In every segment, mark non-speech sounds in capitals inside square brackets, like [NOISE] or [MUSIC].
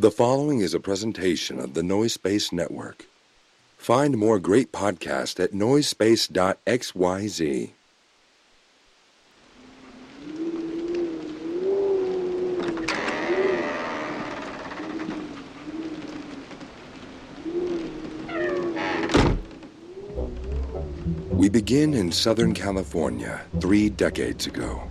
The following is a presentation of the Noise Space Network. Find more great podcasts at noisespace.xyz. We begin in Southern California three decades ago.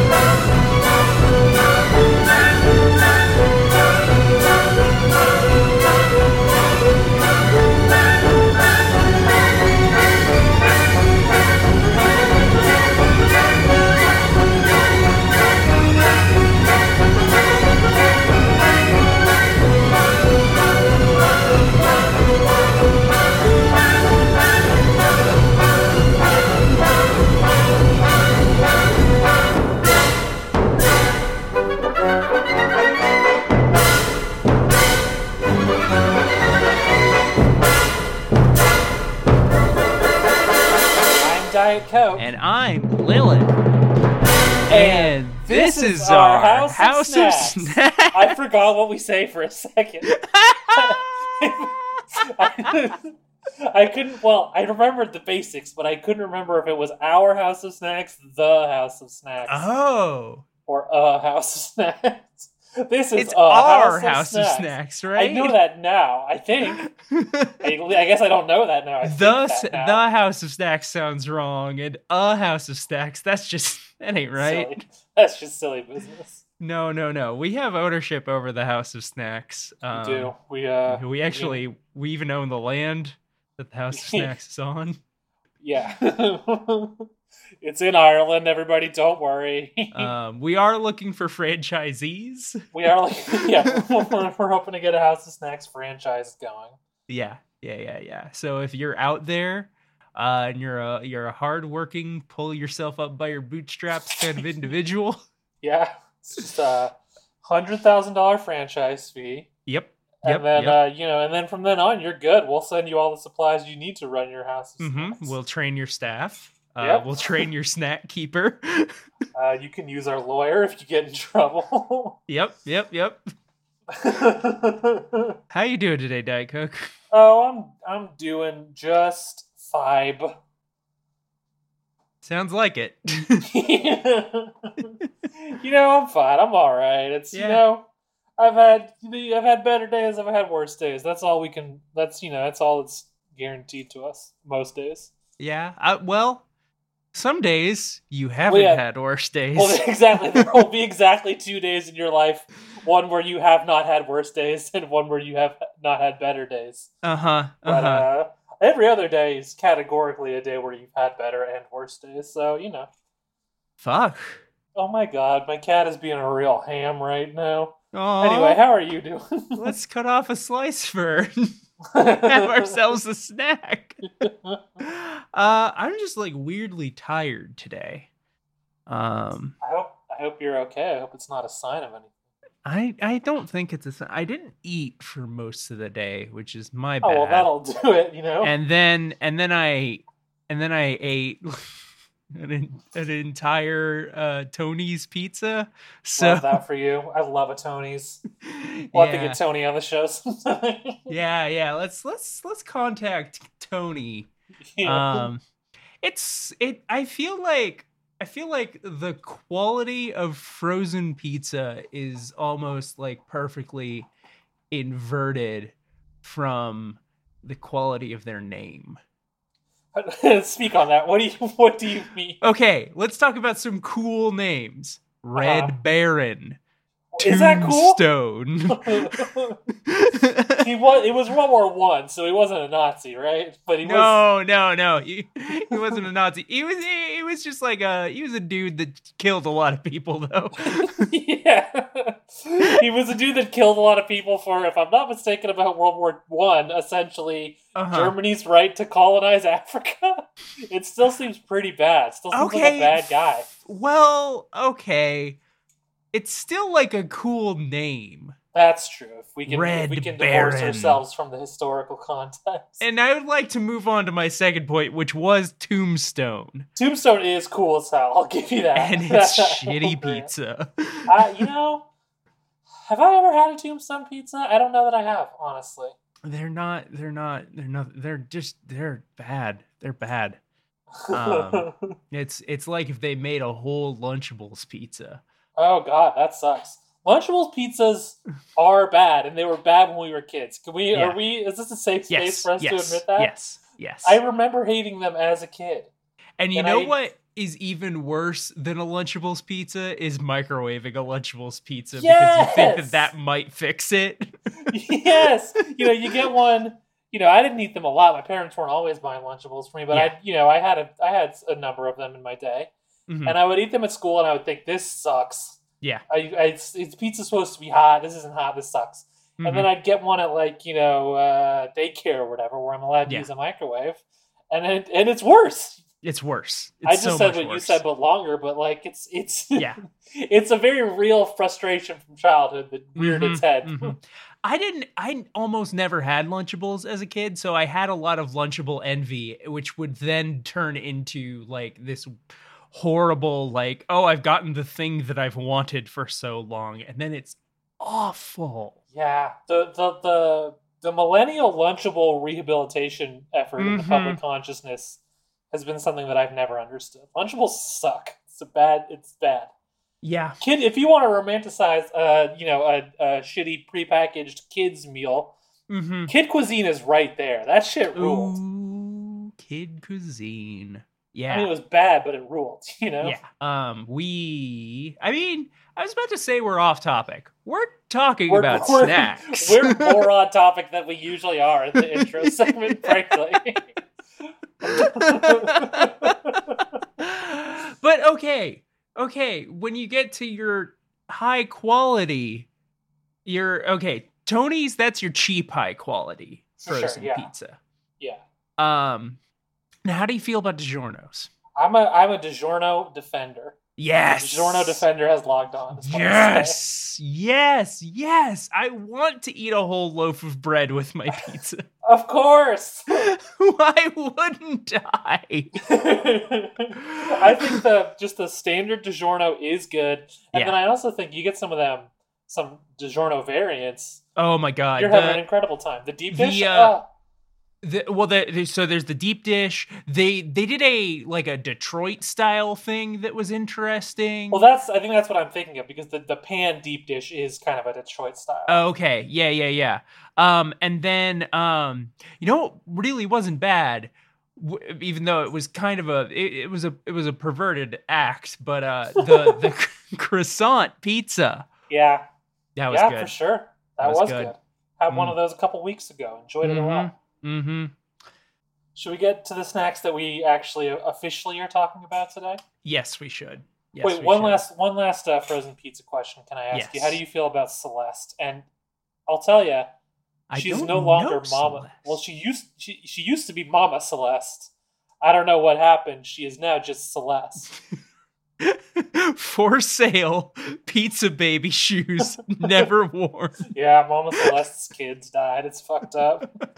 Coke. And I'm Lilith. And this, is, our our House of House of Snacks. Snacks. I forgot what we say for a second. [LAUGHS] I couldn't. Well, I remembered the basics, but I couldn't remember if it was our House of Snacks, the House of Snacks, oh, or a House of Snacks. This is it's our House, House of Snacks, I right? I know that now. I think. [LAUGHS] I, I guess I don't know that now. I the that now. the House of Snacks sounds wrong, and a House of Snacks that's just [LAUGHS] that ain't right. Silly. That's just silly business. No, no, no. We have ownership over the House of Snacks. We Um, do. We uh. we actually we even own the land that the House of [LAUGHS] Snacks is on. Yeah. [LAUGHS] it's in Ireland, everybody, don't worry. [LAUGHS] Um, we are looking for franchisees. [LAUGHS] we are like, yeah, we're, we're hoping to get a House of Snacks franchise going. Yeah, yeah, yeah, yeah. So if you're out there uh, and you're a you're a hardworking, pull yourself up by your bootstraps kind of individual. Yeah, it's just a hundred thousand dollar franchise fee, Yep. and Yep. then yep. uh, you know, and then from then on, you're good. We'll send you all the supplies you need to run your House of hmm Snacks. We'll train your staff. Uh, Yep. We'll train your snack keeper. [LAUGHS] Uh, you can use our lawyer if you get in trouble. [LAUGHS] yep. Yep. Yep. [LAUGHS] How you doing today, Diet Coke? Oh, I'm I'm doing just fibe. Sounds like it. you know, I'm fine. I'm all right. It's you know, I've had I've had better days. I've had worse days. That's all we can. That's you know, that's all that's guaranteed to us most days. yeah. I, well, some days you haven't yeah. had worse days. Well, [LAUGHS] exactly. There will be exactly two days in your life: one where you have not had worse days, and one where you have not had better days. uh huh. Uh uh, every other day is categorically a day where you've had better and worse days. So you know. Fuck. Oh my god, my cat is being a real ham right now. Oh. Anyway, how are you doing? [LAUGHS] let's cut off a slice for [LAUGHS] have ourselves a snack. Uh, I'm just like weirdly tired today. Um, I hope I hope you're okay. I hope it's not a sign of anything. I I don't think it's a. si- I didn't eat for most of the day, which is my bad. Oh well, that'll [LAUGHS] do it. You know. and then and then I and then I ate [LAUGHS] an, an entire uh, Tony's pizza. [LAUGHS] So love that for you. I love a Tony's. We'll have to get Tony on the show sometime. yeah, yeah. Let's let's let's contact Tony. [LAUGHS] Yeah. um it's it i feel like i feel like the quality of frozen pizza is almost like perfectly inverted from the quality of their name. [LAUGHS] Speak on that. What do you [LAUGHS] What do you mean? Okay, let's talk about some cool names. Red Uh-huh. Baron. Is that cool? Tombstone. [LAUGHS] [LAUGHS] he was. It was World War One, so he wasn't a Nazi, right? But he was. no, no, no. He, he wasn't a Nazi. He was he, he was just like a he was a dude that killed a lot of people though. [LAUGHS] yeah, he was a dude that killed a lot of people for, if I'm not mistaken, about World War One. Essentially, Uh-huh. Germany's right to colonize Africa. It still seems pretty bad. Still seems like Okay. a bad guy. Well, okay. It's still like a cool name. That's true. If we can, if we can divorce Baron. ourselves from the historical context. And I would like to move on to my second point, which was Tombstone. Tombstone is cool as hell. I'll give you that. And [LAUGHS] it's shitty pizza. Uh, you know, have I ever had a Tombstone pizza? I don't know that I have, honestly. They're not they're not they're not they're just they're bad. They're bad. [LAUGHS] Um, It's it's like if they made a whole Lunchables pizza. Oh god, that sucks. Lunchables pizzas are bad, and they were bad when we were kids. Can we? Yeah. Are we? Is this a safe space Yes. for us yes. to admit that? Yes. Yes. I remember hating them as a kid. and you and know I- what is even worse than a Lunchables pizza is microwaving a Lunchables pizza because you think that that might fix it. [LAUGHS] yes, you know, you get [LAUGHS] one. You know, I didn't eat them a lot. My parents weren't always buying Lunchables for me, but Yeah. I, you know, I had a, I had a number of them in my day, Mhm. and I would eat them at school, and I would think this sucks. Yeah. I, I it's, it's pizza's supposed to be hot. This isn't hot. This sucks. Mhm. And then I'd get one at like you know uh, daycare or whatever, where I'm allowed to Yeah. use a microwave, and it, and it's worse. it's worse. It's I just so said what you said, but longer. But like it's it's [LAUGHS] Yeah. it's a very real frustration from childhood that reared its Mhm, head. mhm. I didn't. I almost never had Lunchables as a kid, so I had a lot of Lunchable envy, which would then turn into like this horrible, like, oh, I've gotten the thing that I've wanted for so long, and then it's awful. Yeah, the the the the millennial lunchable rehabilitation effort in the Mhm. public consciousness has been something that I've never understood. Lunchables suck. It's a bad. It's bad. Yeah. Kid, if you want to romanticize, uh, you know, a, a shitty prepackaged kids meal, Mm-hmm. kid cuisine is right there. That shit ruled. Ooh, kid cuisine. I Yeah. mean, it was bad, but it ruled. [LAUGHS] You know. Yeah. Um, we. I mean, I was about to say we're off topic. We're talking about snacks. We're [LAUGHS] more on topic than we usually are in the intro [LAUGHS] segment, frankly. but okay, okay. When you get to your high quality, your okay, Tony's. That's your cheap high quality For sure, frozen yeah. pizza. yeah. Um, now how do you feel about DiGiorno's? I'm a I'm a DiGiorno defender. Yes, DiGiorno defender has logged on. is what I'm saying. Yes, yes, yes. I want to eat a whole loaf of bread with my [LAUGHS] pizza. Of course. [LAUGHS] Why wouldn't I? [LAUGHS] I think the just the standard DiGiorno is good, and Yeah. then I also think you get some of them, some DiGiorno variants. Oh my god. You're the- having an incredible time. The deep the, dish. uh, ah, The, well, the, so there's the deep dish. They they did a like a Detroit style thing that was interesting. well, that's I think that's what I'm thinking of because the, the pan deep dish is kind of a Detroit style. Oh, okay, yeah, yeah, yeah. Um, and then um, you know, what really wasn't bad, w- even though it was kind of a it, it was a it was a perverted act. But uh, the the [LAUGHS] [LAUGHS] croissant pizza yeah, that was yeah, good. for sure. That, That was was, good. good. Had one Mm. of those a couple weeks ago. Enjoyed it a lot. Mm-hmm. Should we get to the snacks that we actually officially are talking about today? Yes, we should. Yes, Wait, we one should. last one last uh, frozen pizza question. Can I ask you? How do you feel about Celeste? And I'll tell you, she's no longer Mama. Celeste. Well, she used she she used to be Mama Celeste. I don't know what happened. She is now just Celeste. [LAUGHS] [LAUGHS] For sale, pizza baby shoes never [LAUGHS] worn. yeah, Mama Celeste's kids died. It's fucked up. [LAUGHS]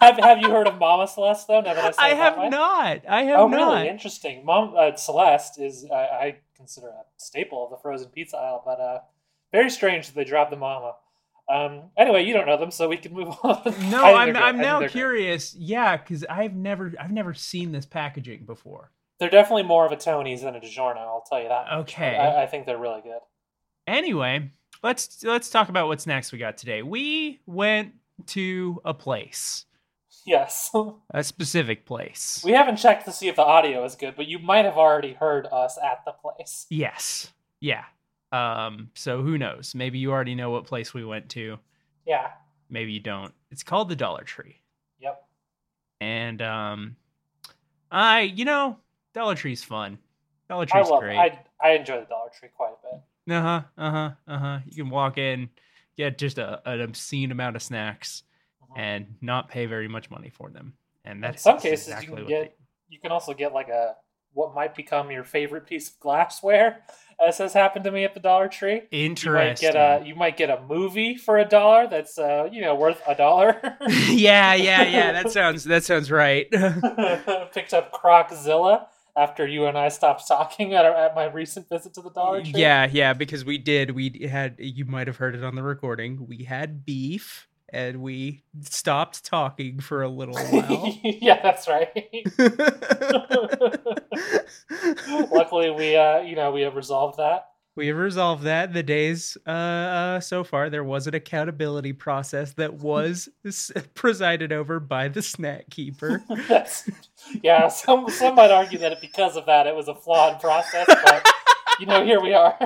have Have you heard of Mama Celeste though? Now that I, say I have way? not. I have Oh, not. really? Interesting. Mom uh, Celeste is I, I consider a staple of the frozen pizza aisle, but uh, very strange that they dropped the Mama. Um, anyway, you don't know them, so we can move on. No, I'm I'm good. I think now good. curious. Yeah, because I've never I've never seen this packaging before. They're definitely more of a Tony's than a DiGiorno. I'll tell you that. Okay. I, I think they're really good. Anyway, let's let's talk about what's next. we got today. We went to a place, Yes. [LAUGHS] a specific place. we haven't checked to see if the audio is good, but you might have already heard us at the place. yes, yeah. Um, so who knows? Maybe you already know what place we went to. Yeah. Maybe you don't. It's called the Dollar Tree, Yep. and um, I you know Dollar Tree's fun. Dollar I Tree's love great. I I enjoy the Dollar Tree quite a bit. Uh huh. Uh huh. Uh huh. You can walk in, get just a, an obscene amount of snacks, Mhm. and not pay very much money for them. And In that's some that's cases, exactly you can get you can also get like a what might become your favorite piece of glassware, [LAUGHS] as has happened to me at the Dollar Tree. they, You might interesting. get a you might get a movie for a dollar that's uh you know worth a dollar. [LAUGHS] yeah, yeah, yeah. That [LAUGHS] sounds that sounds right. Picked up Croczilla after you and I stopped talking at, our, at my recent visit to the Dollar Tree. yeah, yeah. Because we did. We had. You might have heard it on the recording. We had beef, and we stopped talking for a little [LAUGHS] while. yeah, that's right. [LAUGHS] [LAUGHS] Luckily, we uh, you know we have resolved that. We have resolved that. The days uh, uh, so far, there was an accountability process that was [LAUGHS] presided over by the snack keeper. [LAUGHS] Yeah. Some some might argue that because of that, it was a flawed process, but you know, here we are.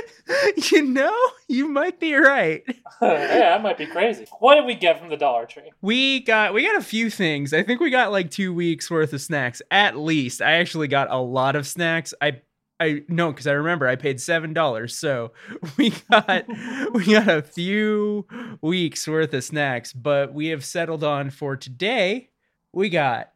[LAUGHS] you know, you might be right. yeah, I might be crazy. What did we get from the Dollar Tree? We got we got a few things. I think we got like two weeks worth of snacks at least. I actually got a lot of snacks. I I no, because I remember I paid seven dollars, so [LAUGHS] we got we got a few weeks worth of snacks. But we have settled on for today. We got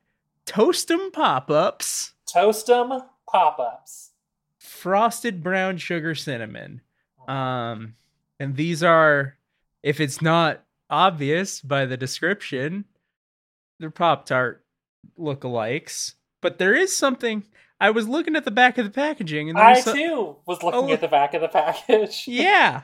Toast'em pop ups, Toast'em pop ups. frosted brown sugar cinnamon. Um, and these are, if it's not obvious by the description, they're Pop Tart lookalikes. But there is something. I was looking at the back of the packaging, and I so- too was looking Oh, at the back of the package. [LAUGHS] yeah,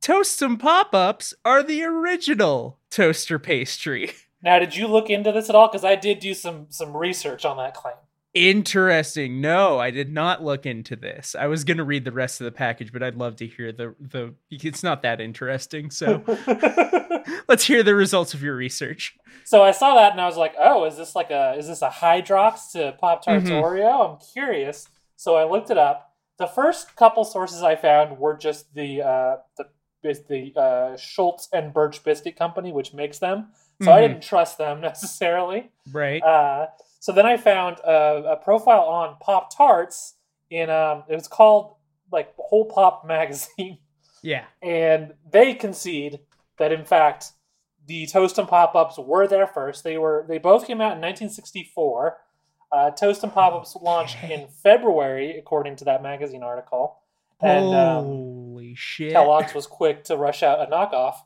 Toast'em pop ups are the original toaster pastry. Now, did you look into this at all? Because I did do some some research on that claim. Interesting. No, I did not look into this. I was gonna read the rest of the package, but I'd love to hear the the. It's not that interesting, so [LAUGHS] let's hear the results of your research. so I saw that and I was like, "Oh, is this like a is this a Hydrox to Pop Tarts Mhm. Oreo?" I'm curious. So I looked it up. The first couple sources I found were just the uh, the the uh, Schulze and Burch Biscuit Company, which makes them. So I Mhm. didn't trust them [LAUGHS] necessarily. Right. Uh, so then I found a, a profile on Pop Tarts in um, it was called like Whole Pop [LAUGHS] magazine, yeah. and they concede that in fact the Toast and Pop Ups were there first. They were they both came out in 1964. Uh, Toast and Pop Ups launched in February, according to that magazine article, and um, Holy shit. Kellogg's was quick to rush out a knockoff.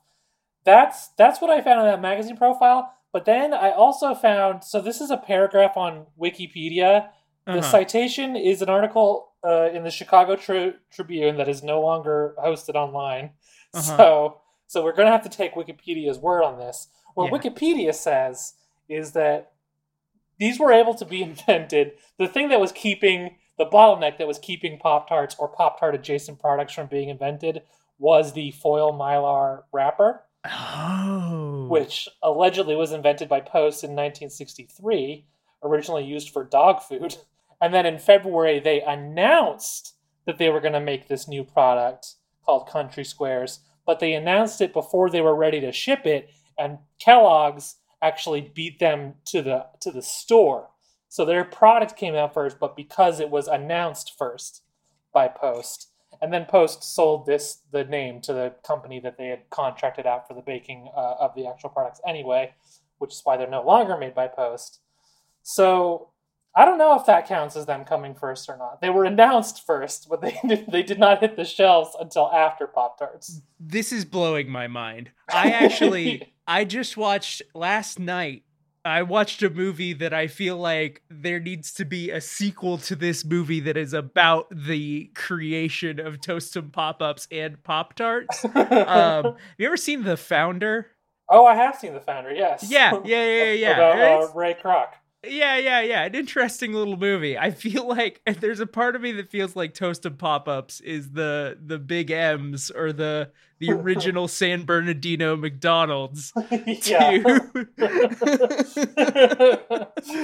That's that's what I found in that magazine profile. But then I also found so this is a paragraph on Wikipedia. The Uh-huh. citation is an article uh, in the Chicago Tri- Tribune that is no longer hosted online. Uh-huh. So so we're gonna have to take Wikipedia's word on this. What Yeah. Wikipedia says is that these were able to be invented. The thing that was keeping the bottleneck that was keeping Pop Tarts or Pop Tart adjacent products from being invented was the foil mylar wrapper, Oh. which allegedly was invented by Post in 1963, originally used for dog food. [LAUGHS] And then in February, they announced that they were going to make this new product called Country Squares, but they announced it before they were ready to ship it, and Kellogg's actually beat them to the to the store. So their product came out first, but because it was announced first by Post, and then Post sold this the name to the company that they had contracted out for the baking uh, of the actual products anyway, which is why they're no longer made by Post. So I don't know if that counts as them coming first or not. They were announced first, but they did, they did not hit the shelves until after Pop Tarts. this is blowing my mind. I actually [LAUGHS] I just watched last night. I watched a movie that I feel like there needs to be a sequel to this movie that is about the creation of Toast'em pop-ups and Pop-Tarts. [LAUGHS] Um, have you ever seen The Founder? oh, I have seen the founder. Yes. Yeah, yeah, yeah, yeah. yeah. [LAUGHS] About uh, Ray Kroc. Yeah, yeah, yeah. An interesting little movie. I feel like there's a part of me that feels like Toasted Pop-Ups is the the Big M's or the the original [LAUGHS] San Bernardino McDonald's. [LAUGHS] yeah. [LAUGHS]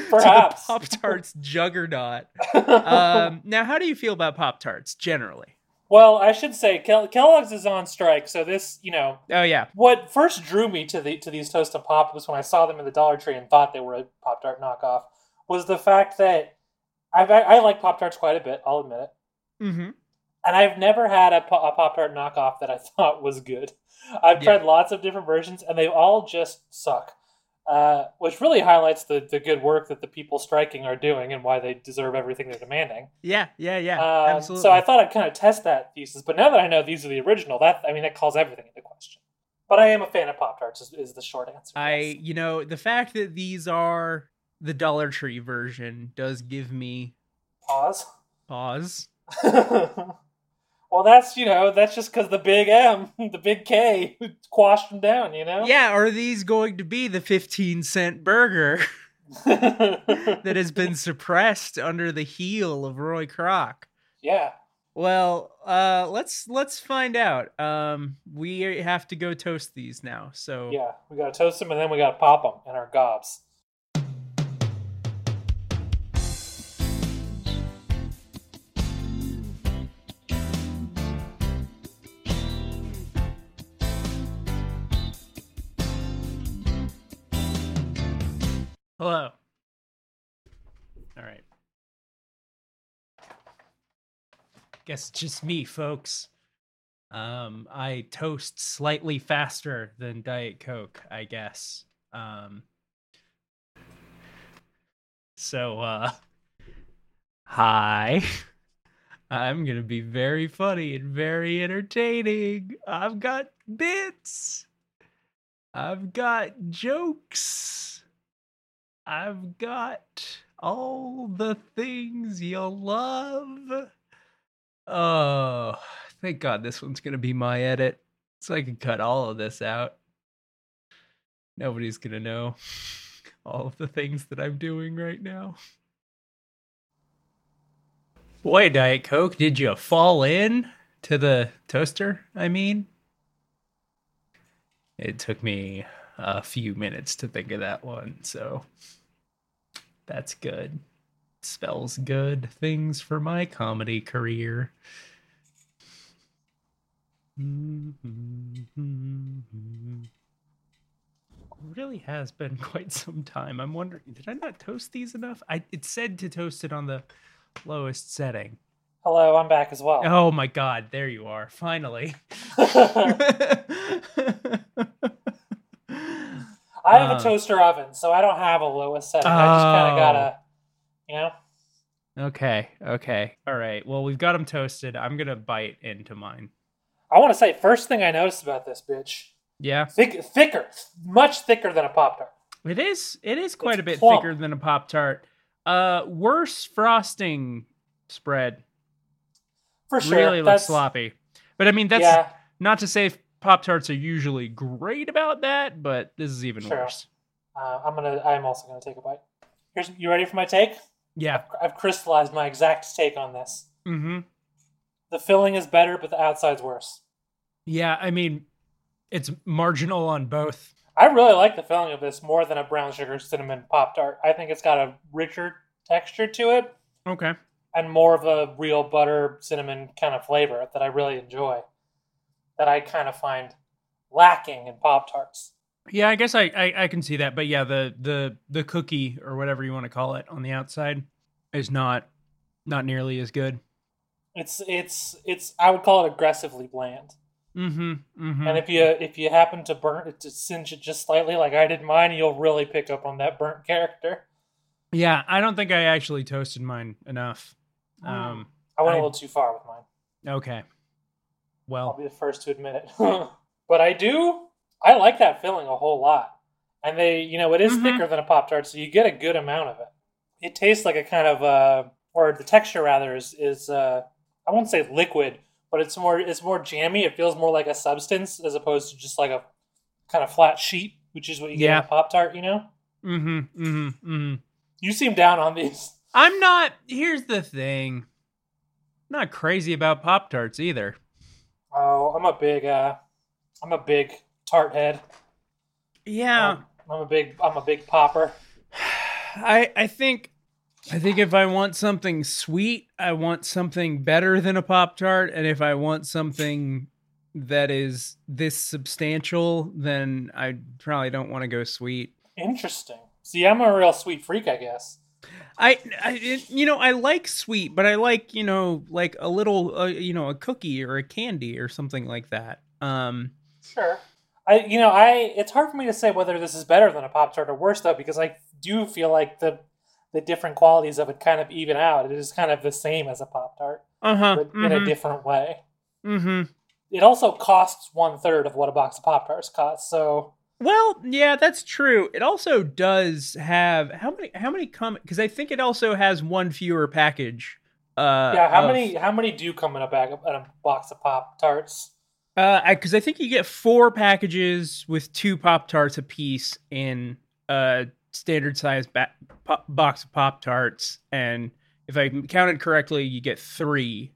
Perhaps. Pop Tarts juggernaut. Um, now, how do you feel about Pop Tarts generally? Well, I should say Kel- Kellogg's is on strike, so this, you know, Oh yeah, what first drew me to the to these toast and pop was when I saw them in the Dollar Tree and thought they were a Pop Tart knockoff. Was the fact that I've, I, I like Pop Tarts quite a bit. I'll admit it, mm-hmm. and I've never had a, a Pop Tart knockoff that I [LAUGHS] thought was good. I've Yeah. tried lots of different versions, and they all just suck. Uh, which really highlights the, the good work that the people striking are doing and why they deserve everything they're demanding. yeah, yeah, yeah. Um, absolutely. So I thought I'd kind of test that thesis, but now that I know these are the original, that I mean that calls everything into question. But I am a fan of Pop Tarts. Is, is the short answer. I, yes. you know, the fact that these are the Dollar Tree version does give me pause. pause. [LAUGHS] well, that's you know that's just because the big M, [LAUGHS] the big K, [LAUGHS] quashed them down. You know. Yeah, are these going to be the 15 cent burger [LAUGHS] that has been suppressed under the heel of Roy Kroc? yeah. Well, uh let's let's find out. Um we have to go toast these now. So Yeah. We gotta toast them and then we gotta pop them in our gobs. Hello. All right. Guess it's just me, folks. Um I toast slightly faster than Diet Coke, I guess. Um So uh hi. [LAUGHS] I'm going to be very funny and very entertaining. I've got bits. I've got jokes. I've got all the things you'll love. Oh, thank God this one's going to be my edit so I can cut all of this out. Nobody's going to know [LAUGHS] all of the things that I'm doing right now. Boy, Diet Coke, did you fall in to the toaster? I mean, it took me a few minutes to think of that one, so that's good. Spells good things for my comedy career. Mm-hmm. Really has been [LAUGHS] quite some time. I'm wondering, did I not toast these enough? I it said to toast it on the lowest setting. Hello, I'm back as well. Oh my god, there you are. Finally. [LAUGHS] [LAUGHS] I have Uh. a toaster oven, so I don't have a lowest setting. I just kind Oh. of gotta, you know. okay, okay. All right. Well, we've got them toasted. I'm going to bite into mine. I want to say first thing I noticed about this bitch, Yeah. thick, thicker, much thicker than a pop tart. It is it is quite It's a bit plump. thicker than a Pop Tart. Uh worse frosting spread. For sure, really looks sloppy. But I mean that's yeah, not to say Pop Tarts are usually great about that, but this is even Sure. worse. uh, I'm gonna. I'm also gonna take a bite. Here's. You ready for my take? Yeah. I've crystallized my exact take on this. Mhm. The filling is better, but the outside's worse. Yeah, I mean it's marginal on both. I really like the filling of this more than a brown sugar cinnamon pop tart. I think it's got a richer texture to it Okay. and more of a real butter cinnamon kind of flavor that I really enjoy. That I kind of find lacking in pop tarts. Yeah, I guess I, I I can see that, but yeah, the the the cookie or whatever you want to call it on the outside is not not nearly as good. It's it's it's I would call it aggressively bland. Mm-hmm. mm-hmm. And if you if you happen to burn it to singe it just slightly like I did mine, you'll really pick up on that burnt character. yeah, I don't think I actually toasted mine enough. Um. I went I- a little too far with mine. Okay. I'll be the first to admit it. [LAUGHS] but I do I like that filling a whole lot. And they you know, it is Mhm. thicker than a Pop Tart, so you get a good amount of it. It tastes like a kind of uh or the texture rather is is uh I won't say liquid, but it's more it's more jammy. It feels more like a substance as opposed to just like a kind of flat sheet, which is what you get Yeah. in a Pop Tart, you know? mm-hmm, mm-hmm, mm-hmm. You seem down on these. I'm not. Here's the thing. I'm not crazy about Pop Tarts either. Oh, I'm a big uh I'm a big tart head. Yeah, Um, I'm a big I'm a big popper. [SIGHS] I I think I think if I want something sweet, I want something better than a Pop Tart, and if I want something that is this substantial, then I probably don't want to go sweet. Interesting. See, I'm a real sweet freak, I guess. I, I you know I like sweet, but I like you know like a little uh, you know a cookie or a candy or something like that. Um, Sure. I you know, I it's hard for me to say whether this is better than a Pop Tart or worse though, because I do feel like the the different qualities of it kind of even out. It is kind of the same as a Pop Tart, uh huh. but in a different way. mm-hmm. It also costs one third of what a box of Pop Tarts costs, so Well, yeah, that's true. It also does have how many how many come because I think it also has one fewer package. Uh, yeah, how of- many how many do come in a bag of, in a box of Pop Tarts? Uh, because I, think you get four packages with two Pop Tarts a piece in a standard size ba- pop- box of Pop Tarts, and if I counted correctly, you get three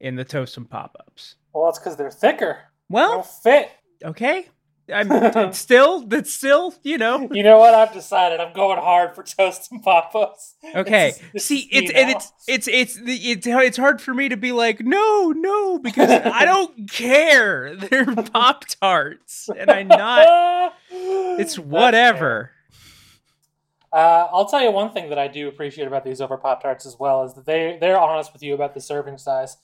in the toast and pop ups. Well, it's because they're thicker. They Well, don't fit. okay. I'm [LAUGHS] it's still that's still you know You know what? I've decided I'm going hard for toast and pop-ups. Okay. Is- this See, it's and it's it's it's it's it's hard for me to be like no no because I [LAUGHS] don't care. They're [LAUGHS] pop tarts, and I'm not. It's whatever. Uh, I'll tell you one thing that I do appreciate about these over Pop Tarts as well is that they they're honest with you about the serving size.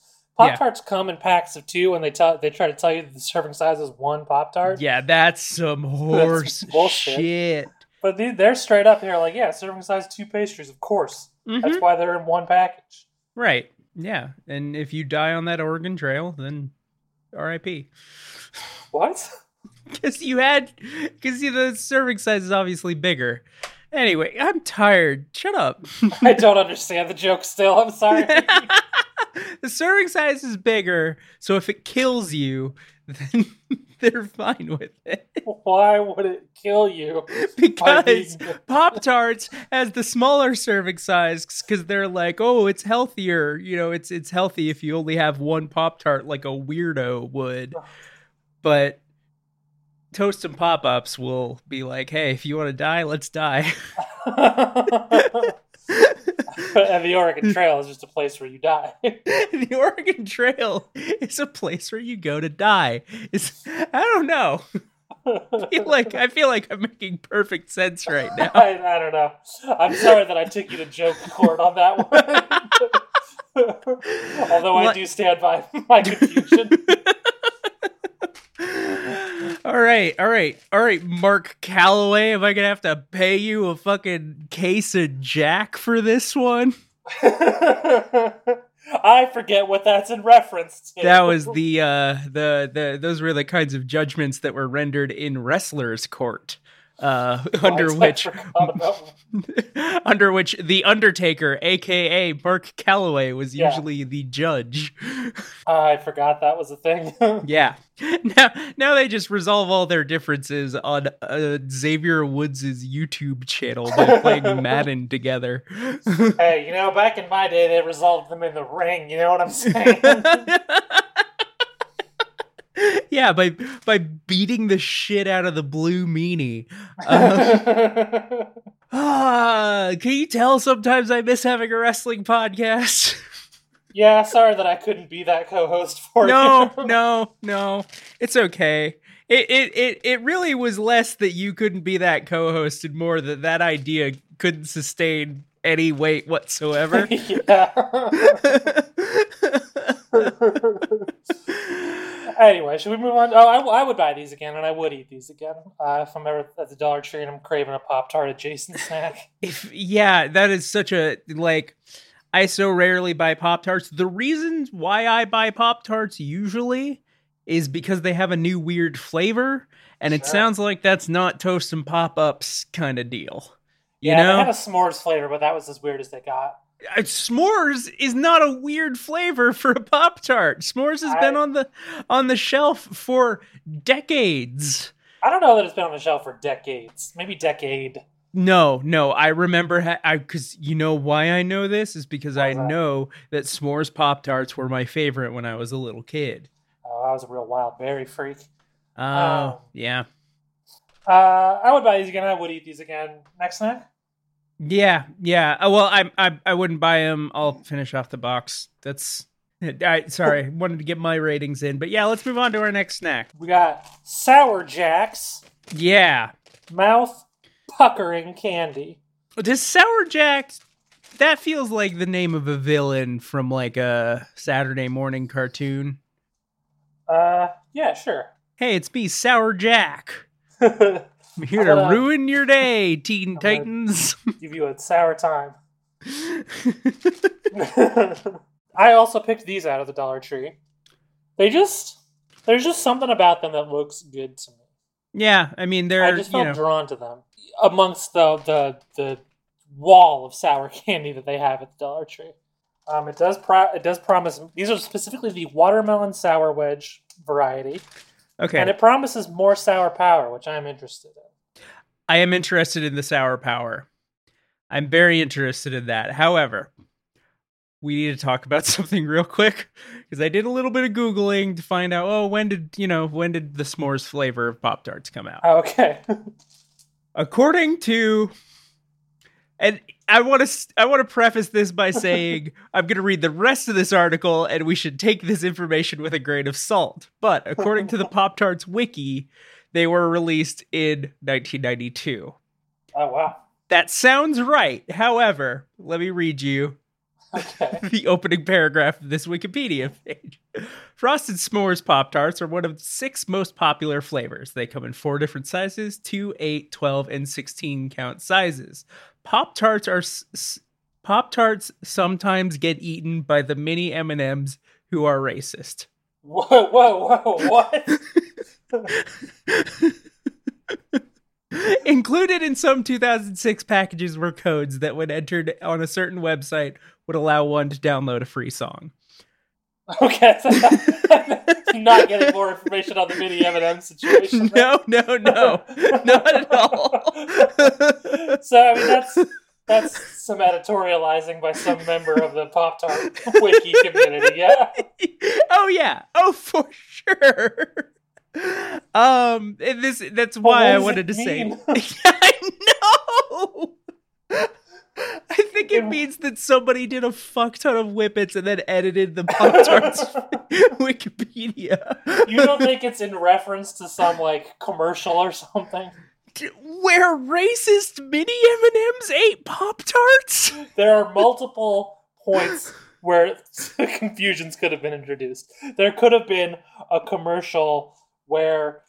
Pop Tarts come in packs of two, and they tell they try to tell you that the serving size is one Pop Tart. Yeah, that's some [LAUGHS] horse bullshit. shit. But they, they're straight up here, like, yeah, serving size two pastries, of course. Mhm. That's why they're in one package. Right. Yeah, and if you die on that Oregon Trail, then R.I.P. What? [LAUGHS] Because you had, because you the serving size is obviously bigger. Anyway, I'm tired. Shut up. [LAUGHS] I don't understand the joke still. I'm sorry. [LAUGHS] the serving size is bigger, so if it kills you, [LAUGHS] then they're fine with it. [LAUGHS] why would it kill you? Because Pop Tarts has the smaller serving size because they're like, oh, it's healthier. You know, it's it's healthy if you only have one Pop Tart, like a weirdo would. But Toast and Pop Ups will be like, hey, if you want to die, let's die. [LAUGHS] and the Oregon [LAUGHS] Trail is just a place where you die. [LAUGHS] the Oregon Trail is a place where you go to die. It's I don't know. I feel like I feel like I'm making perfect sense right now. I, I don't know. I'm sorry that I took you to joke court on that one. Although I do stand by my confusion. All right, all right, all right, Mark Calaway. Am I gonna have to pay you a fucking case of Jack for this one? [LAUGHS] I forget what that's in reference to. That was the uh the the those were the kinds of judgments that were rendered in wrestlers' court. Uh, [LAUGHS] under which [LAUGHS] under which the Undertaker, aka Mark Calaway, was Yeah. usually the judge. [LAUGHS] I forgot that was a thing. yeah. Now, now they just resolve all their differences on uh, Xavier Woods' YouTube channel by playing Madden together. hey, you know, back in my day, they resolved them in the ring. You know what I'm saying? Yeah, by by beating the shit out of the blue meanie. [LAUGHS] Ah, can you tell sometimes I miss having a wrestling podcast? [LAUGHS] yeah, sorry that I couldn't be that co-host for no, you. [LAUGHS] no, no. It's okay. It, it it it really was less that you couldn't be that co-host and more that that idea couldn't sustain any weight whatsoever. yeah. Anyway, should we move on? Oh, I would buy these again, and I would eat these again uh, if I'm ever at the Dollar Tree and I'm craving a Pop Tart adjacent [LAUGHS] snack. if yeah, that is such a like I so rarely buy Pop Tarts. The reasons why I buy Pop Tarts usually is because they have a new weird flavor, and it Sure. sounds like that's not toast and pop ups kind of deal. You yeah, know, they had a s'mores flavor, but that was as weird as they got. Uh, s'mores is not a weird flavor [LAUGHS] for a pop tart. S'mores has been on the on the shelf for decades. I don't know that it's been on the shelf for decades, maybe decade. No, no. I remember ha- I because you know why I know this is because I that? know that s'mores pop tarts were my favorite when I was a little kid. Oh, I was a real wild berry freak. Oh, Oh. yeah, Uh, I would buy these again. I would eat these again. Next snack? Yeah, yeah. Uh, well, I I I wouldn't buy them. I'll finish off the box. That's. [LAUGHS] I, sorry, [LAUGHS] wanted to get my ratings in, but yeah, let's move on to our next snack. We got Sour Jacks, Yeah, mouth puckering candy. does Sour jacks? That feels like the name of a villain from like a Saturday morning cartoon. Uh, yeah, sure. Hey, it's me, Sour Jack. [LAUGHS] Give I'm here to gonna- ruin your day, [LAUGHS] Teen Titans. you a sour time. [LAUGHS] [LAUGHS] I also picked these out of the Dollar Tree. They just there's just something about them that looks good to me. yeah, I mean they're I just you felt know drawn to them amongst the the the wall of sour candy that they have at the Dollar Tree. Um, it does pro- it does promise these are specifically the watermelon sour wedge variety, okay. and it promises more sour power, which I'm interested in. I am interested in the sour power. I'm very interested in that. However, we need to talk about [LAUGHS] something real quick because I did a little bit of googling to find out. Oh, when did you know when did the s'mores flavor of Pop Tarts come out? Oh, okay, [LAUGHS] according to and I want to I want to preface this by [LAUGHS] saying I'm going to read the rest of this article and we should take this information with a grain of salt. But according to the Pop Tarts wiki, they were released in 1992. oh wow, That sounds right. However, let me read you okay. [LAUGHS] the opening paragraph of this Wikipedia page. Frosted S'mores Pop Tarts are one of six most popular flavors. They come in four different sizes 2, 8, 12, and 16 count sizes. Pop Tarts are. S- Pop Tarts sometimes get eaten by the mini M&Ms who are racist. Whoa, whoa, whoa! What? [LAUGHS] [LAUGHS] Included in some 2006 packages were codes that, when entered on a certain website, would allow one to download a free song. Okay, so [LAUGHS] I'm not getting more information on the mini M&M situation. No, no, no, not at all. [LAUGHS] so I mean that's that's some editorializing by some member of the Pop Tart wiki community. Yeah. oh yeah, oh for sure. Um, and this that's why I wanted to it say. mean? [LAUGHS] I know. [LAUGHS] I think it means that somebody did a fuck ton of whippets and then edited the Pop Tarts [LAUGHS] Wikipedia. You don't think it's in reference to some like commercial or something? where racist mini M&Ms ate Pop Tarts? There are multiple points where confusions could have been introduced. There could have been a commercial where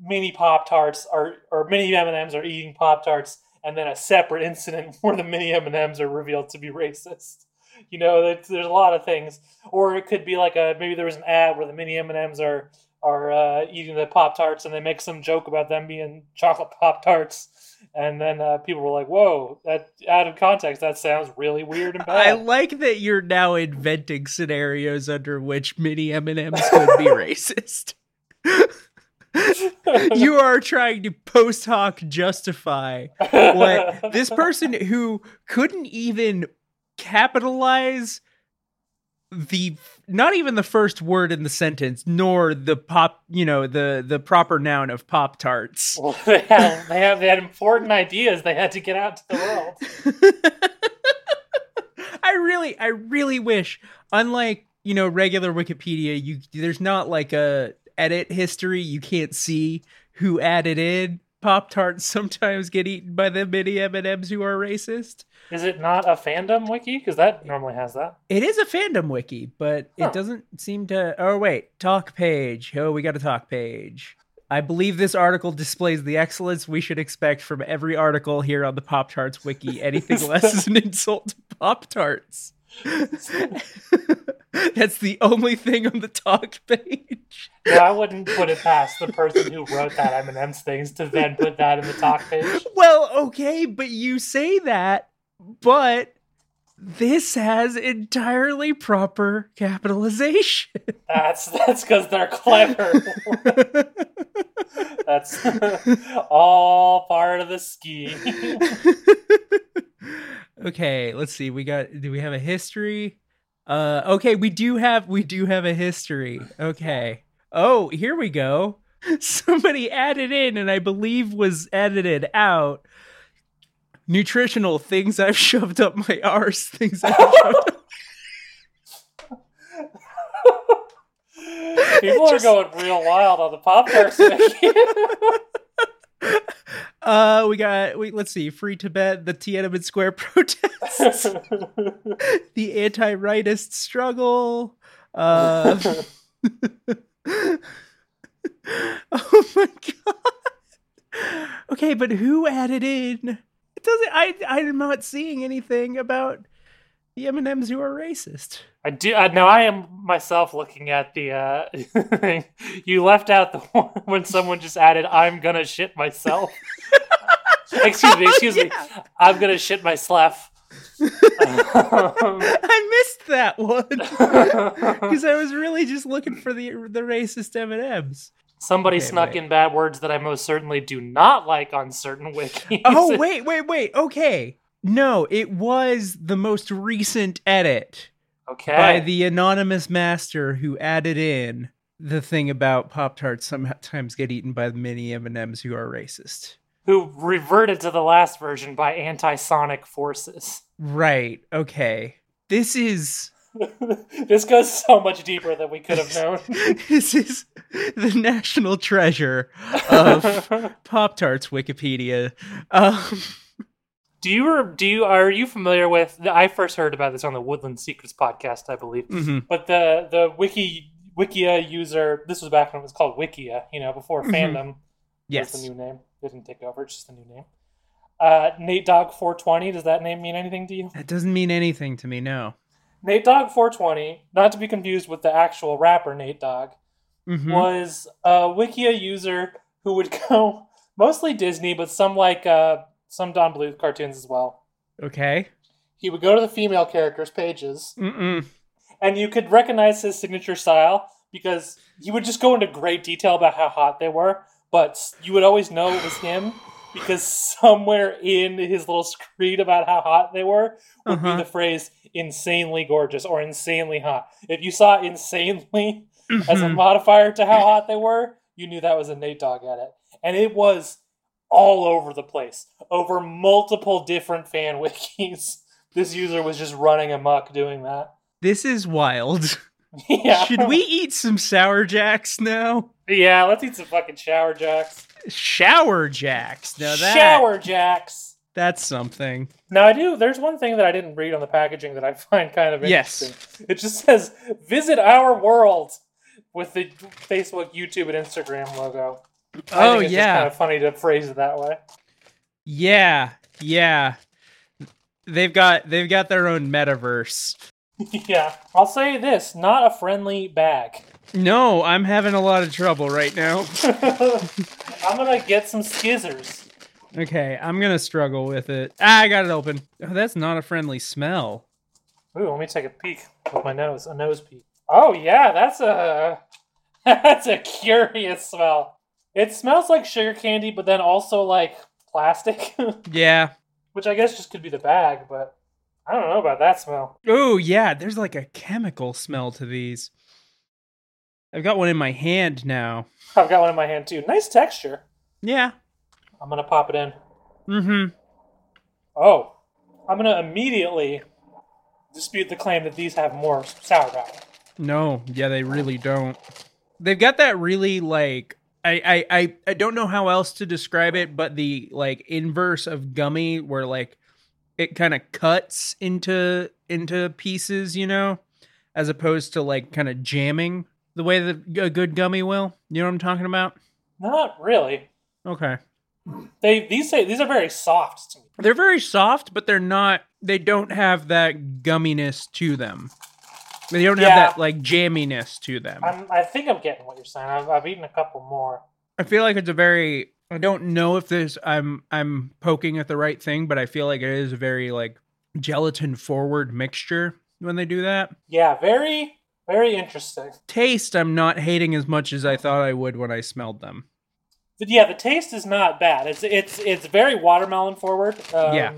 mini Pop Tarts are or mini M and M's are eating Pop Tarts, and then a separate incident [LAUGHS] where the mini M and M's are revealed to be racist. You know, there's, there's a lot of things, or it could be like a maybe there was an ad where the mini M and M's are are uh, eating the Pop Tarts, and they make some joke about them being chocolate [LAUGHS] Pop Tarts. And then uh, people were like, "Whoa, that out of context, that sounds really weird and [LAUGHS] bad." I like that you're now inventing scenarios under which mini M&Ms could be racist. [LAUGHS] you are trying to post hoc justify what this person who couldn't even capitalize the not even the first word in the sentence nor the pop you know the the proper noun of pop tarts Well, [LAUGHS] they had, they have they had important ideas they had to get out to the world. [LAUGHS] I really, I really wish, unlike you know regular Wikipedia, you there's not like a edit history. You can't see who added in. Pop tarts sometimes get eaten by the mini M and M's who are racist. Is it not a fandom wiki? Because that normally has that. It is a fandom wiki, but Huh. it doesn't seem to. Oh wait, talk page. Oh, we got a talk page. I believe this article displays the excellence we should expect from every article here on the Pop Tarts wiki. Anything [LAUGHS] less is an insult to Pop Tarts. [LAUGHS] That's the only thing on the talk [LAUGHS] page. No, I wouldn't put it past the person who wrote that M&M's things to then put that in the talk page. Well, okay, but you say that, but this has entirely proper capitalization. That's that's because they're clever. [LAUGHS] That's all part of the scheme. [LAUGHS] okay, let's see. We got do we have a history? Uh okay, we do have we do have a history. Okay. Oh, here we go. [LAUGHS] Somebody added in and I believe was edited out. Nutritional things I've shoved up my arse, things I've shoved up. [LAUGHS] [LAUGHS] People Just- are going real wild on the Pop Tarts. Uh we got wait. let's see, Free Tibet, the Tiananmen Square [LAUGHS] protests, [LAUGHS] the anti-rightist struggle. Uh [LAUGHS] oh my god. Okay, but who added in? It doesn't. I I'm not seeing anything about the M and M's you are racist. I do. Uh, now I am myself looking at the uh, [LAUGHS] thing. You left out the [LAUGHS] one when someone just added, "I'm gonna shit myself." [LAUGHS] excuse me. Excuse me. I'm gonna shit myself. Um, I missed that one because I was really just looking for the the racist M and M's. Somebody Okay, snuck wait. in bad words that I most certainly do not like on certain wikis. Oh wait, wait, wait. Okay, no, it was the most recent edit. okay. by the anonymous master who added in the thing about pop tarts sometimes get eaten by the mini m&ms who are racist Who reverted to the last version by anti-sonic forces. right okay this is [LAUGHS] this goes so much deeper than we could have [LAUGHS] known. this is the national treasure of [LAUGHS] pop tarts wikipedia um, do you do you are you familiar with? I first heard about this on the Woodland Secrets podcast, I believe. mhm. But the the wiki Wikia user, this was back when it was called Wikia, you know, before Mhm. fandom yes was the new name. It didn't take over; it's just a new name. Uh, Nate Dog 420. Does that name mean anything to you? that doesn't mean anything to me no Nate Dog 420, not to be confused with the actual rapper Nate Dogg, Mhm. was a Wikia user who would [LAUGHS] go mostly Disney, but some like uh, some Don Bluth cartoons as well. okay He would go to the female characters' pages, Mm-mm. and you could recognize his signature style because he would just go into great detail about how hot they were, but you would always know it was him because somewhere in his little screed about how hot they were would Uh-huh. be the phrase insanely gorgeous or insanely hot. If you saw insanely as a Mhm. modifier to how hot they were, you knew that was a Nate Dogg edit. And it was all over the place, over multiple different fan [LAUGHS] wikis. This user was just running amok doing that. this is wild [LAUGHS] yeah. should we eat some sour jacks now Yeah, let's eat some fucking shower jacks. shower jacks now that Shower jacks. that's something Now I do. There's one thing that I didn't read on the packaging that I [LAUGHS] find kind of interesting. Yes. interesting. It just says "Visit our world" with the Facebook, YouTube, and Instagram logo. Oh think it's just yeah kind of funny to phrase it that way. Yeah, yeah. They've got they've got their own metaverse. [LAUGHS] yeah, I'll say this: not a friendly bag. No, I'm having a lot of trouble right now. [LAUGHS] I'm gonna get some skizzers. Okay, I'm gonna struggle with it. Ah, I got it open. Oh, that's not a friendly smell. Ooh, let me take a peek with my nose. A nose peek. Oh yeah, that's a [LAUGHS] that's a curious smell. It smells like sugar candy, but then also like plastic, [LAUGHS] Yeah. which I guess just could be the bag. But I don't know about that smell. Oh yeah, there's like a chemical smell to these. I've got one in my hand now. I've got one in my hand too. Nice texture. Yeah. I'm gonna pop it in. Mm-hmm. Oh, I'm gonna immediately dispute the claim that these have more sour power. No, yeah, they really don't. They've got that really like I, I I don't know how else to describe it, but the like inverse of gummy where like it kind of cuts into into pieces, you know, as opposed to like kind of jamming the way that a good gummy will. You know what I'm talking about? Not really. Okay. They these say these are very soft to me. They're very soft, but they're not they don't have that gumminess to them. They don't Yeah. have that like jamminess to them. I'm, I think I'm getting what you're saying. I've, I've eaten a couple more. I feel like it's a very I don't know if this I'm I'm poking at the right thing, but I feel like it is a very like gelatin forward mixture when they do that. Yeah, very very interesting. Taste I'm not hating as much as I thought I would when I smelled them. But yeah, the taste is not bad. It's it's it's very watermelon forward. Um, Yeah.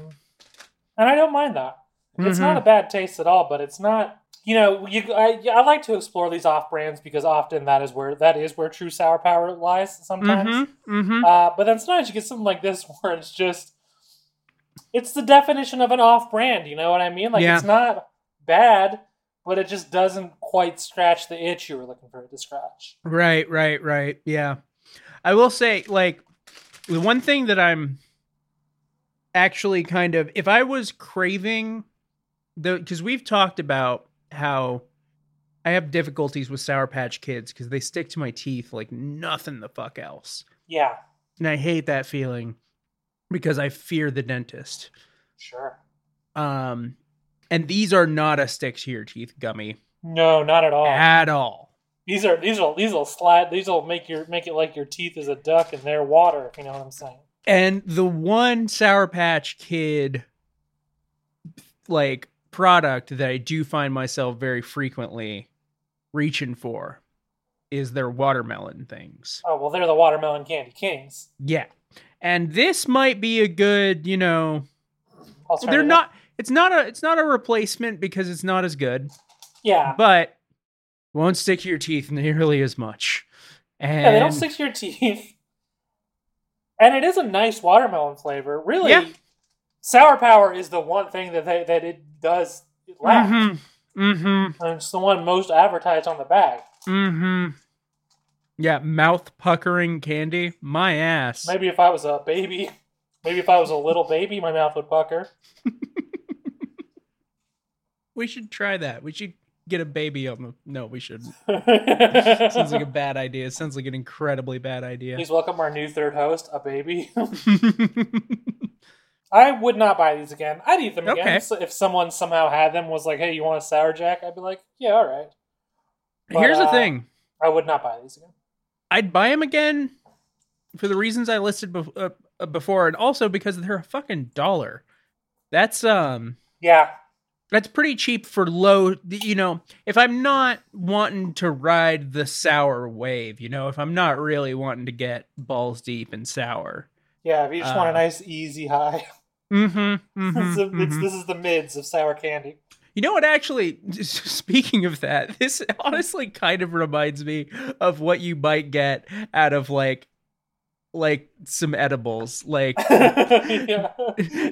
and I don't mind that. It's Mhm. not a bad taste at all, but it's not. You know, you I, I like to explore these off brands because often that is where that is where true sour power lies. Sometimes, Mm-hmm. Mm-hmm. uh, but then sometimes you get something like this [LAUGHS] where it's just it's the definition of an off brand. You know what I mean? Like Yeah. it's not bad, but it just doesn't quite scratch the itch you were looking for it to scratch. Right, right, right. Yeah. I will say, like, the one thing that I'm actually kind of, if I was craving the, because we've talked about how I have difficulties with Sour Patch Kids because they stick to my teeth like nothing the fuck else. Yeah, And I hate that feeling because I fear the dentist. sure. Um, and these are not a stick to your teeth gummy No, not at all. at all. These are these will these will slide. These will make your make it like your teeth is a duck and they're water. If you know what I'm saying. And the one Sour Patch Kid like product that I do find myself very frequently reaching for is their watermelon things. Oh well, they're the watermelon candy kings. Yeah. And this might be a good, you know, they're not it's not a it's not a replacement because it's not as good, Yeah. but won't stick to your teeth nearly as much. And yeah, they don't stick to your teeth. And it is a nice watermelon flavor. Really, Yeah. Sour power is the one thing that they, that it does lack. Mm-hmm. Mm-hmm. And it's the one most advertised on the bag. Mm-hmm. Yeah, mouth puckering candy. My ass. Maybe if I was a baby, [LAUGHS] maybe if I was a little baby, my mouth would pucker. [LAUGHS] We should try that. We should get a baby on the. No, we shouldn't. [LAUGHS] Sounds like a bad idea. It sounds like an incredibly bad idea. Please welcome our new third host, a baby. I would not buy these again. I'd eat them again. Okay. So if someone somehow had them, was like, "Hey, you want a sour jack?" I'd be like, "Yeah, all right." But, Here's the uh, thing. I would not buy these again. I'd buy them again for the reasons I listed bef- uh, uh, before, and also because they're a fucking dollar. That's um. Yeah, That's pretty cheap for low. You know, if I'm not wanting to ride the sour wave, you know, if I'm not really wanting to get balls deep and sour. yeah. If you just want a Uh, nice, easy high, [LAUGHS] Mm-hmm. A- it's- this is the mids of sour candy. You know what? Actually, [LAUGHS] speaking of that, this honestly kind of reminds me of what you might get out of like, like some edibles, like [LAUGHS] yeah.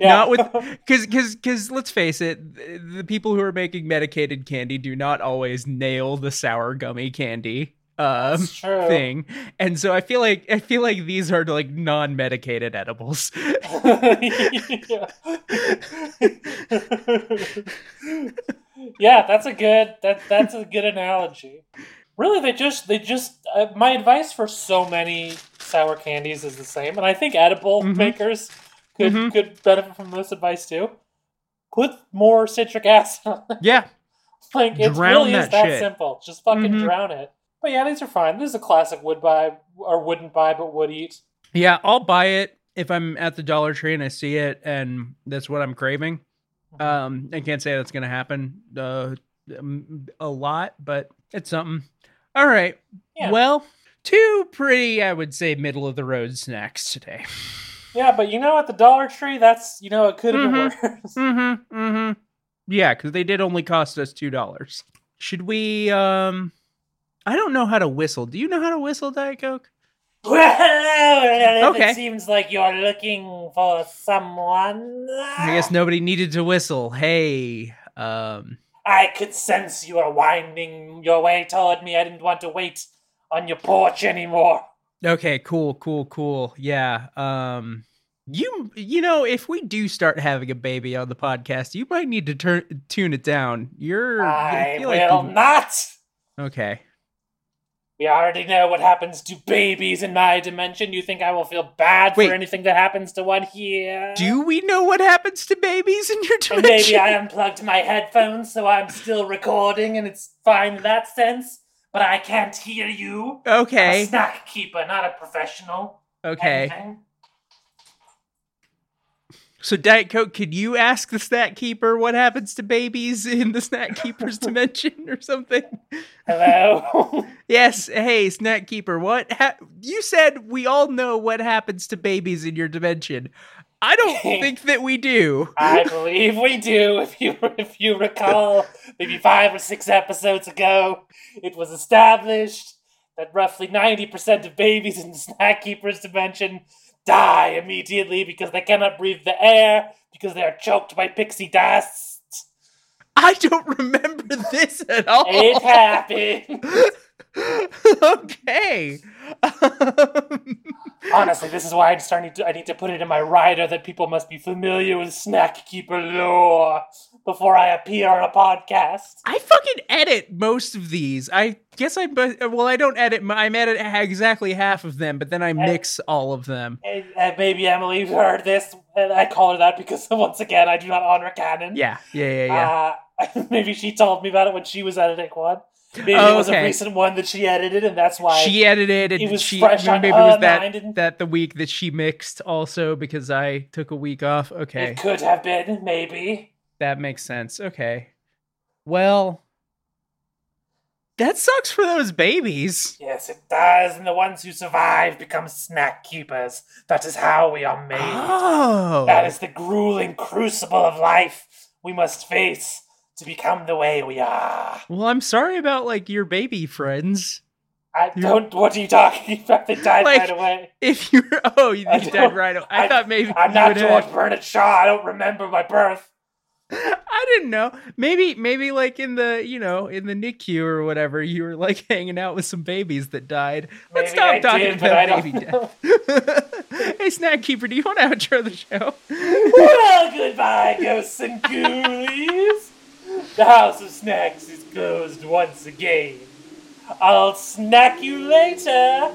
not with [LAUGHS] because because because let's face it, the people who are making medicated candy do not always nail the sour gummy candy um thing, and so I feel like I feel like these are like non-medicated edibles. [LAUGHS] [LAUGHS] yeah. that's a good that that's a good analogy. Really, they just they just uh, my advice for so many sour candies is the same, and I think edible Mhm. makers could Mhm. could benefit from this advice too. Put more citric acid on it. yeah, [LAUGHS] Like it Drown really is that simple. Just fucking Mhm. drown it. But yeah, these are fine. This is a classic would buy or wouldn't buy but would eat. yeah, I'll buy it if I'm at the Dollar Tree and I see it, and that's what I'm craving. Um, I can't say that's gonna happen uh, um, a lot, but it's something. All right. Yeah. Well, two pretty, I would say, middle of the road snacks today. Yeah, but you know at the Dollar Tree, that's you know it could have Mhm. been worse. [LAUGHS] Mm-hmm. Mm-hmm. Yeah, because they did only cost us two dollars. Should we? Um, I don't know how to whistle. Do you know how to whistle, Diet Coke? Well, [LAUGHS] Okay. It seems like you're looking for someone. I guess nobody needed to whistle. Hey, um, I could sense you were winding your way toward me. I didn't want to wait on your porch anymore. Okay, cool, cool, cool. Yeah. Um you you know, if we do start having a baby on the podcast, you might need to turn tune it down. You're I feel will like not. Okay. We already know what happens to babies in my dimension. You think I will feel bad Wait. for anything that happens to one here? Do we know what happens to babies in your And dimension? maybe I unplugged my headphones, so I'm still recording, and it's fine in that sense. But I can't hear you. Okay. I'm a snack keeper, not a professional. Okay. Anything. So Diet Coke, could you ask the snack keeper what happens to babies in the snack keeper's [LAUGHS] dimension or something? Hello. [LAUGHS] Yes. Hey, snack keeper, what ha- you said we all know what happens to babies in your dimension. I don't [LAUGHS] think that we do. I believe we do. If you if you recall, maybe five or six episodes ago, it was established that roughly ninety percent of babies in the snack keeper's dimension die immediately because they cannot breathe the air because they are choked by pixie dust. I don't remember this at all. It happened. [LAUGHS] okay. Um, Honestly, this is why I'm starting to. I need to put it in my rider that people must be familiar with snack keeper lore before I appear on a podcast. I fucking edit most of these. I guess I well, I don't edit. I'm edit exactly half of them, but then I mix all of them. And, and maybe Emily heard this, and I call her that because [LAUGHS] once again I do not honor canon. Yeah, yeah, yeah, yeah. Uh, [LAUGHS] maybe she told me about it when she was editing one. Maybe Oh, it was okay. a recent one that she edited, and that's why. she edited it was she fresh maybe it was that and- that the week that she mixed also because I took a week off. Okay, It could have been, maybe. That makes sense. Okay, well, that sucks for those babies. Yes, it does, and the ones who survive become snack keepers. That is how we are made. Oh, That is the grueling crucible of life we must face to become the way we are. well, I'm sorry about like your baby friends. I don't. What are you talking [LAUGHS] about? They died Like, right away. If you oh you I died right. away. I, thought maybe I'm not George have- Bernard Shaw. I don't remember my birth. I didn't know. Maybe maybe like in the you know in the NICU or whatever, you were like [LAUGHS] hanging out with some babies that died. Let's Maybe stop I talking did, about baby death. [LAUGHS] hey, Snack Keeper, do you want to outro the show? [LAUGHS] well, goodbye, ghosts and ghoulies. The House of Snacks is closed once again. I'll snack you later.